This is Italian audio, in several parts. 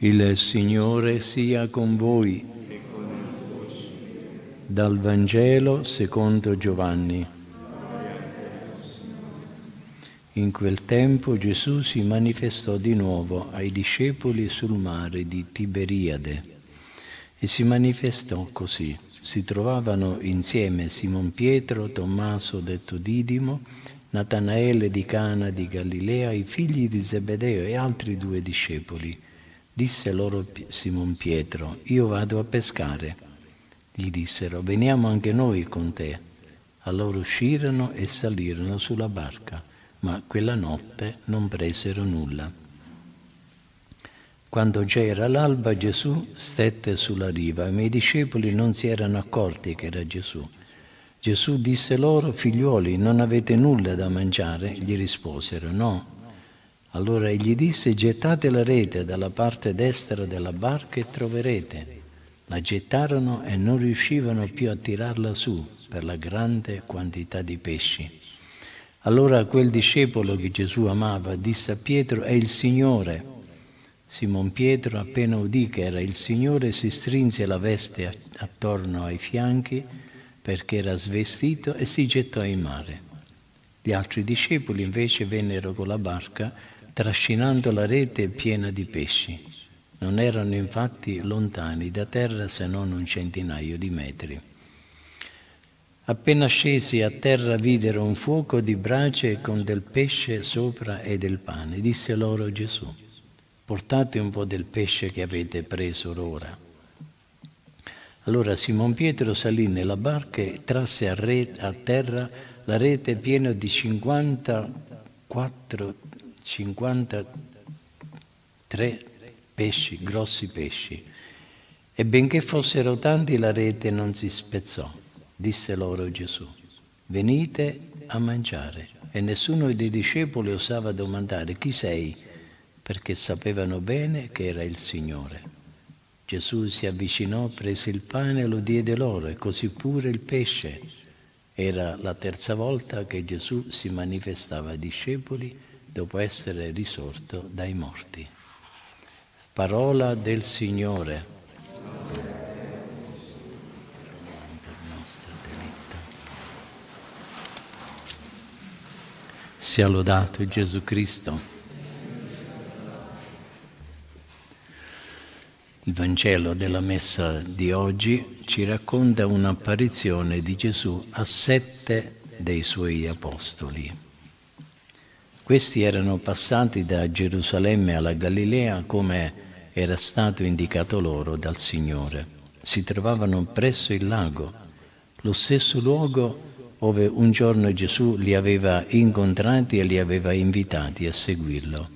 Il Signore sia con voi. Dal Vangelo secondo Giovanni. In quel tempo Gesù si manifestò di nuovo ai discepoli sul mare di Tiberiade e si manifestò così. Si trovavano insieme Simon Pietro, Tommaso detto Didimo, Natanaele di Cana di Galilea, i figli di Zebedeo e altri due discepoli. Disse loro Simon Pietro, io vado a pescare. Gli dissero, veniamo anche noi con te. Allora uscirono e salirono sulla barca, ma quella notte non presero nulla. Quando già era l'alba Gesù stette sulla riva, i discepoli non si erano accorti che era Gesù. Gesù disse loro, figliuoli, non avete nulla da mangiare? Gli risposero, no. Allora egli disse, gettate la rete dalla parte destra della barca e troverete. La gettarono e non riuscivano più a tirarla su per la grande quantità di pesci. Allora quel discepolo che Gesù amava disse a Pietro, è il Signore. Simon Pietro, appena udì che era il Signore, si strinse la veste attorno ai fianchi perché era svestito e si gettò in mare. Gli altri discepoli invece vennero con la barca trascinando la rete piena di pesci. Non erano infatti lontani da terra se non un centinaio di metri. Appena scesi a terra videro un fuoco di brace con del pesce sopra e del pane. Disse loro Gesù, portate un po' del pesce che avete preso ora. Allora Simon Pietro salì nella barca e trasse a, rete, a terra la rete piena di 54, 53 pesci, grossi pesci. E benché fossero tanti la rete non si spezzò. Disse loro Gesù, venite a mangiare. E nessuno dei discepoli osava domandare chi sei, perché sapevano bene che era il Signore. Gesù si avvicinò, prese il pane e lo diede loro e così pure il pesce. Era la terza volta che Gesù si manifestava ai discepoli dopo essere risorto dai morti. Parola del Signore. Sia lodato Gesù Cristo. Il Vangelo della messa di oggi ci racconta un'apparizione di Gesù a sette dei suoi apostoli. Questi erano passati da Gerusalemme alla Galilea come era stato indicato loro dal Signore. Si trovavano presso il lago, lo stesso luogo dove un giorno Gesù li aveva incontrati e li aveva invitati a seguirlo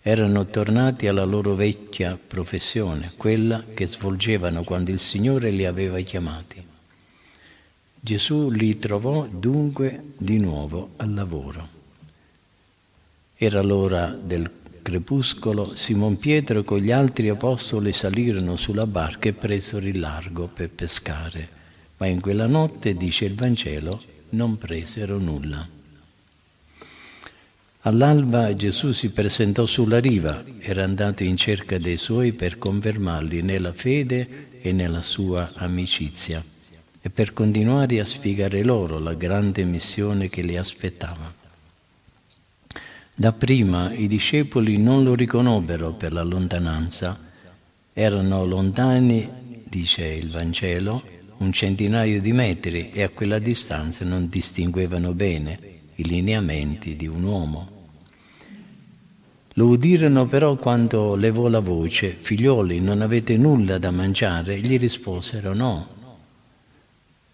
erano tornati alla loro vecchia professione, quella che svolgevano quando il Signore li aveva chiamati. Gesù li trovò dunque di nuovo al lavoro. Era l'ora del crepuscolo, Simon Pietro con gli altri apostoli salirono sulla barca e presero il largo per pescare, ma in quella notte, dice il Vangelo, non presero nulla. All'alba Gesù si presentò sulla riva, era andato in cerca dei suoi per confermarli nella fede e nella sua amicizia e per continuare a spiegare loro la grande missione che li aspettava. Dapprima i discepoli non lo riconobbero per la lontananza, erano lontani, dice il Vangelo, un centinaio di metri e a quella distanza non distinguevano bene i lineamenti di un uomo. Lo udirono però quando levò la voce, figlioli, non avete nulla da mangiare? Gli risposero no.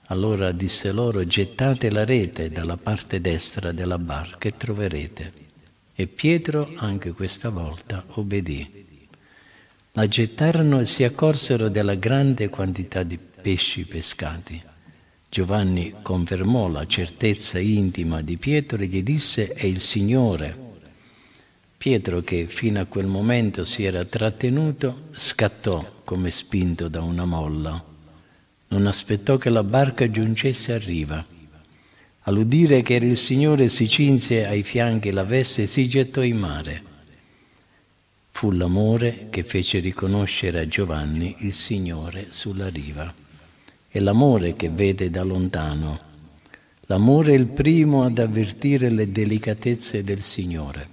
Allora disse loro, gettate la rete dalla parte destra della barca e troverete. E Pietro anche questa volta obbedì. La gettarono e si accorsero della grande quantità di pesci pescati. Giovanni confermò la certezza intima di Pietro e gli disse, è il Signore. Pietro, che fino a quel momento si era trattenuto, scattò come spinto da una molla. Non aspettò che la barca giungesse a riva. All'udire che il Signore si cinse ai fianchi la veste si gettò in mare. Fu l'amore che fece riconoscere a Giovanni il Signore sulla riva. È l'amore che vede da lontano. L'amore è il primo ad avvertire le delicatezze del Signore.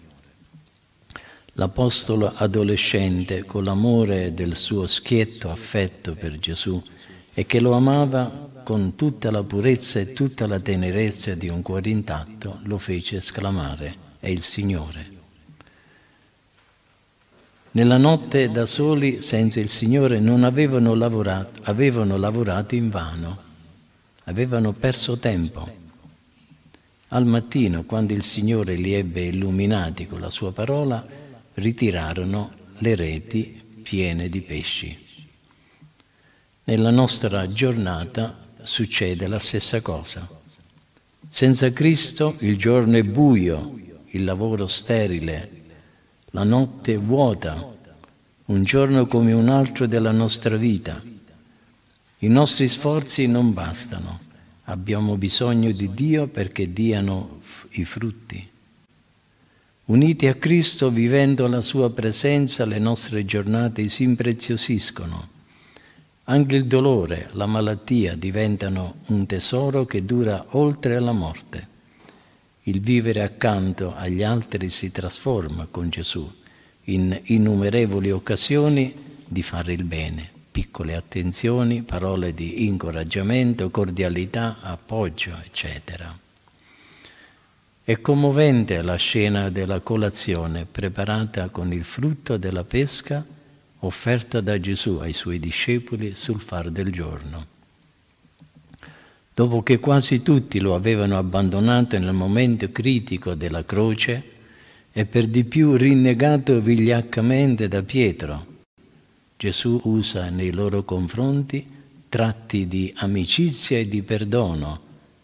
L'Apostolo adolescente, con l'amore del suo schietto affetto per Gesù, e che lo amava con tutta la purezza e tutta la tenerezza di un cuore intatto, lo fece esclamare, è il Signore. Nella notte da soli, senza il Signore, non avevano lavorato, avevano lavorato in vano, avevano perso tempo. Al mattino, quando il Signore li ebbe illuminati con la sua parola, ritirarono le reti piene di pesci. Nella nostra giornata succede la stessa cosa. Senza Cristo il giorno è buio, il lavoro sterile, la notte vuota, un giorno come un altro della nostra vita. I nostri sforzi non bastano, abbiamo bisogno di Dio perché diano i frutti. Uniti a Cristo, vivendo la Sua presenza, le nostre giornate si impreziosiscono. Anche il dolore, la malattia diventano un tesoro che dura oltre la morte. Il vivere accanto agli altri si trasforma con Gesù in innumerevoli occasioni di fare il bene, piccole attenzioni, parole di incoraggiamento, cordialità, appoggio, eccetera. È commovente la scena della colazione preparata con il frutto della pesca offerta da Gesù ai suoi discepoli sul far del giorno. Dopo che quasi tutti lo avevano abbandonato nel momento critico della croce e per di più rinnegato vigliaccamente da Pietro, Gesù usa nei loro confronti tratti di amicizia e di perdono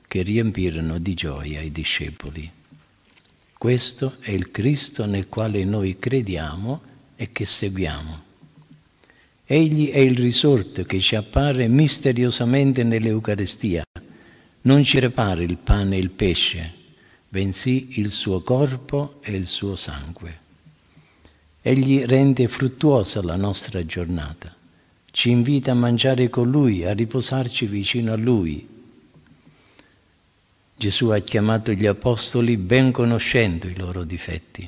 che riempirono di gioia i discepoli. Questo è il Cristo nel quale noi crediamo e che seguiamo. Egli è il risorto che ci appare misteriosamente nell'Eucarestia. Non ci repara il pane e il pesce, bensì il suo corpo e il suo sangue. Egli rende fruttuosa la nostra giornata, ci invita a mangiare con Lui, a riposarci vicino a Lui. Gesù ha chiamato gli apostoli ben conoscendo i loro difetti.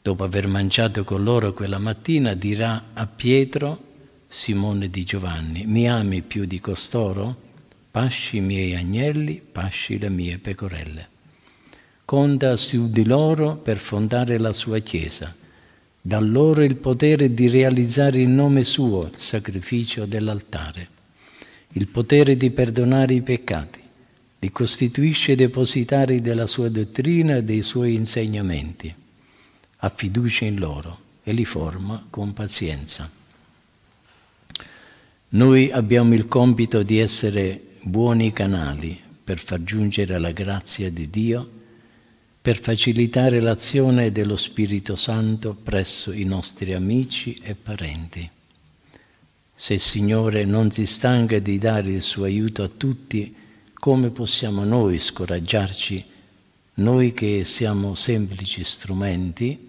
Dopo aver mangiato con loro quella mattina dirà a Pietro, Simone di Giovanni, mi ami più di costoro? Pasci i miei agnelli, pasci le mie pecorelle. Conta su di loro per fondare la sua Chiesa. Da loro il potere di realizzare in nome suo il sacrificio dell'altare, il potere di perdonare i peccati, li costituisce depositari della sua dottrina e dei suoi insegnamenti. Ha fiducia in loro e li forma con pazienza. Noi abbiamo il compito di essere buoni canali per far giungere la grazia di Dio, per facilitare l'azione dello Spirito Santo presso i nostri amici e parenti. Se il Signore non si stanca di dare il suo aiuto a tutti, come possiamo noi scoraggiarci, noi che siamo semplici strumenti?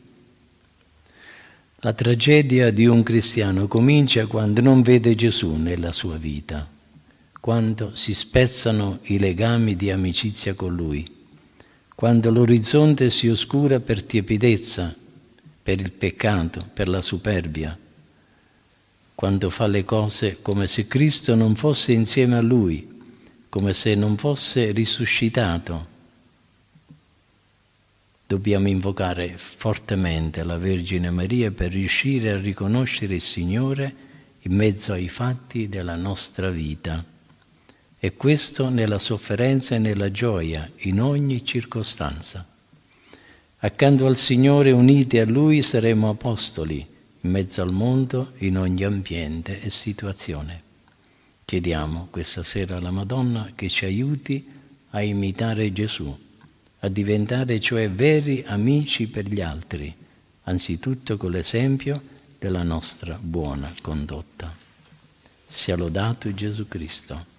La tragedia di un cristiano comincia quando non vede Gesù nella sua vita, quando si spezzano i legami di amicizia con Lui, quando l'orizzonte si oscura per tiepidezza, per il peccato, per la superbia, quando fa le cose come se Cristo non fosse insieme a Lui, come se non fosse risuscitato dobbiamo invocare fortemente la Vergine Maria per riuscire a riconoscere il Signore in mezzo ai fatti della nostra vita. E questo nella sofferenza e nella gioia, in ogni circostanza. Accanto al Signore, uniti a Lui, saremo apostoli in mezzo al mondo, in ogni ambiente e situazione. Chiediamo questa sera alla Madonna che ci aiuti a imitare Gesù a diventare cioè veri amici per gli altri, anzitutto con l'esempio della nostra buona condotta. Sia lodato Gesù Cristo.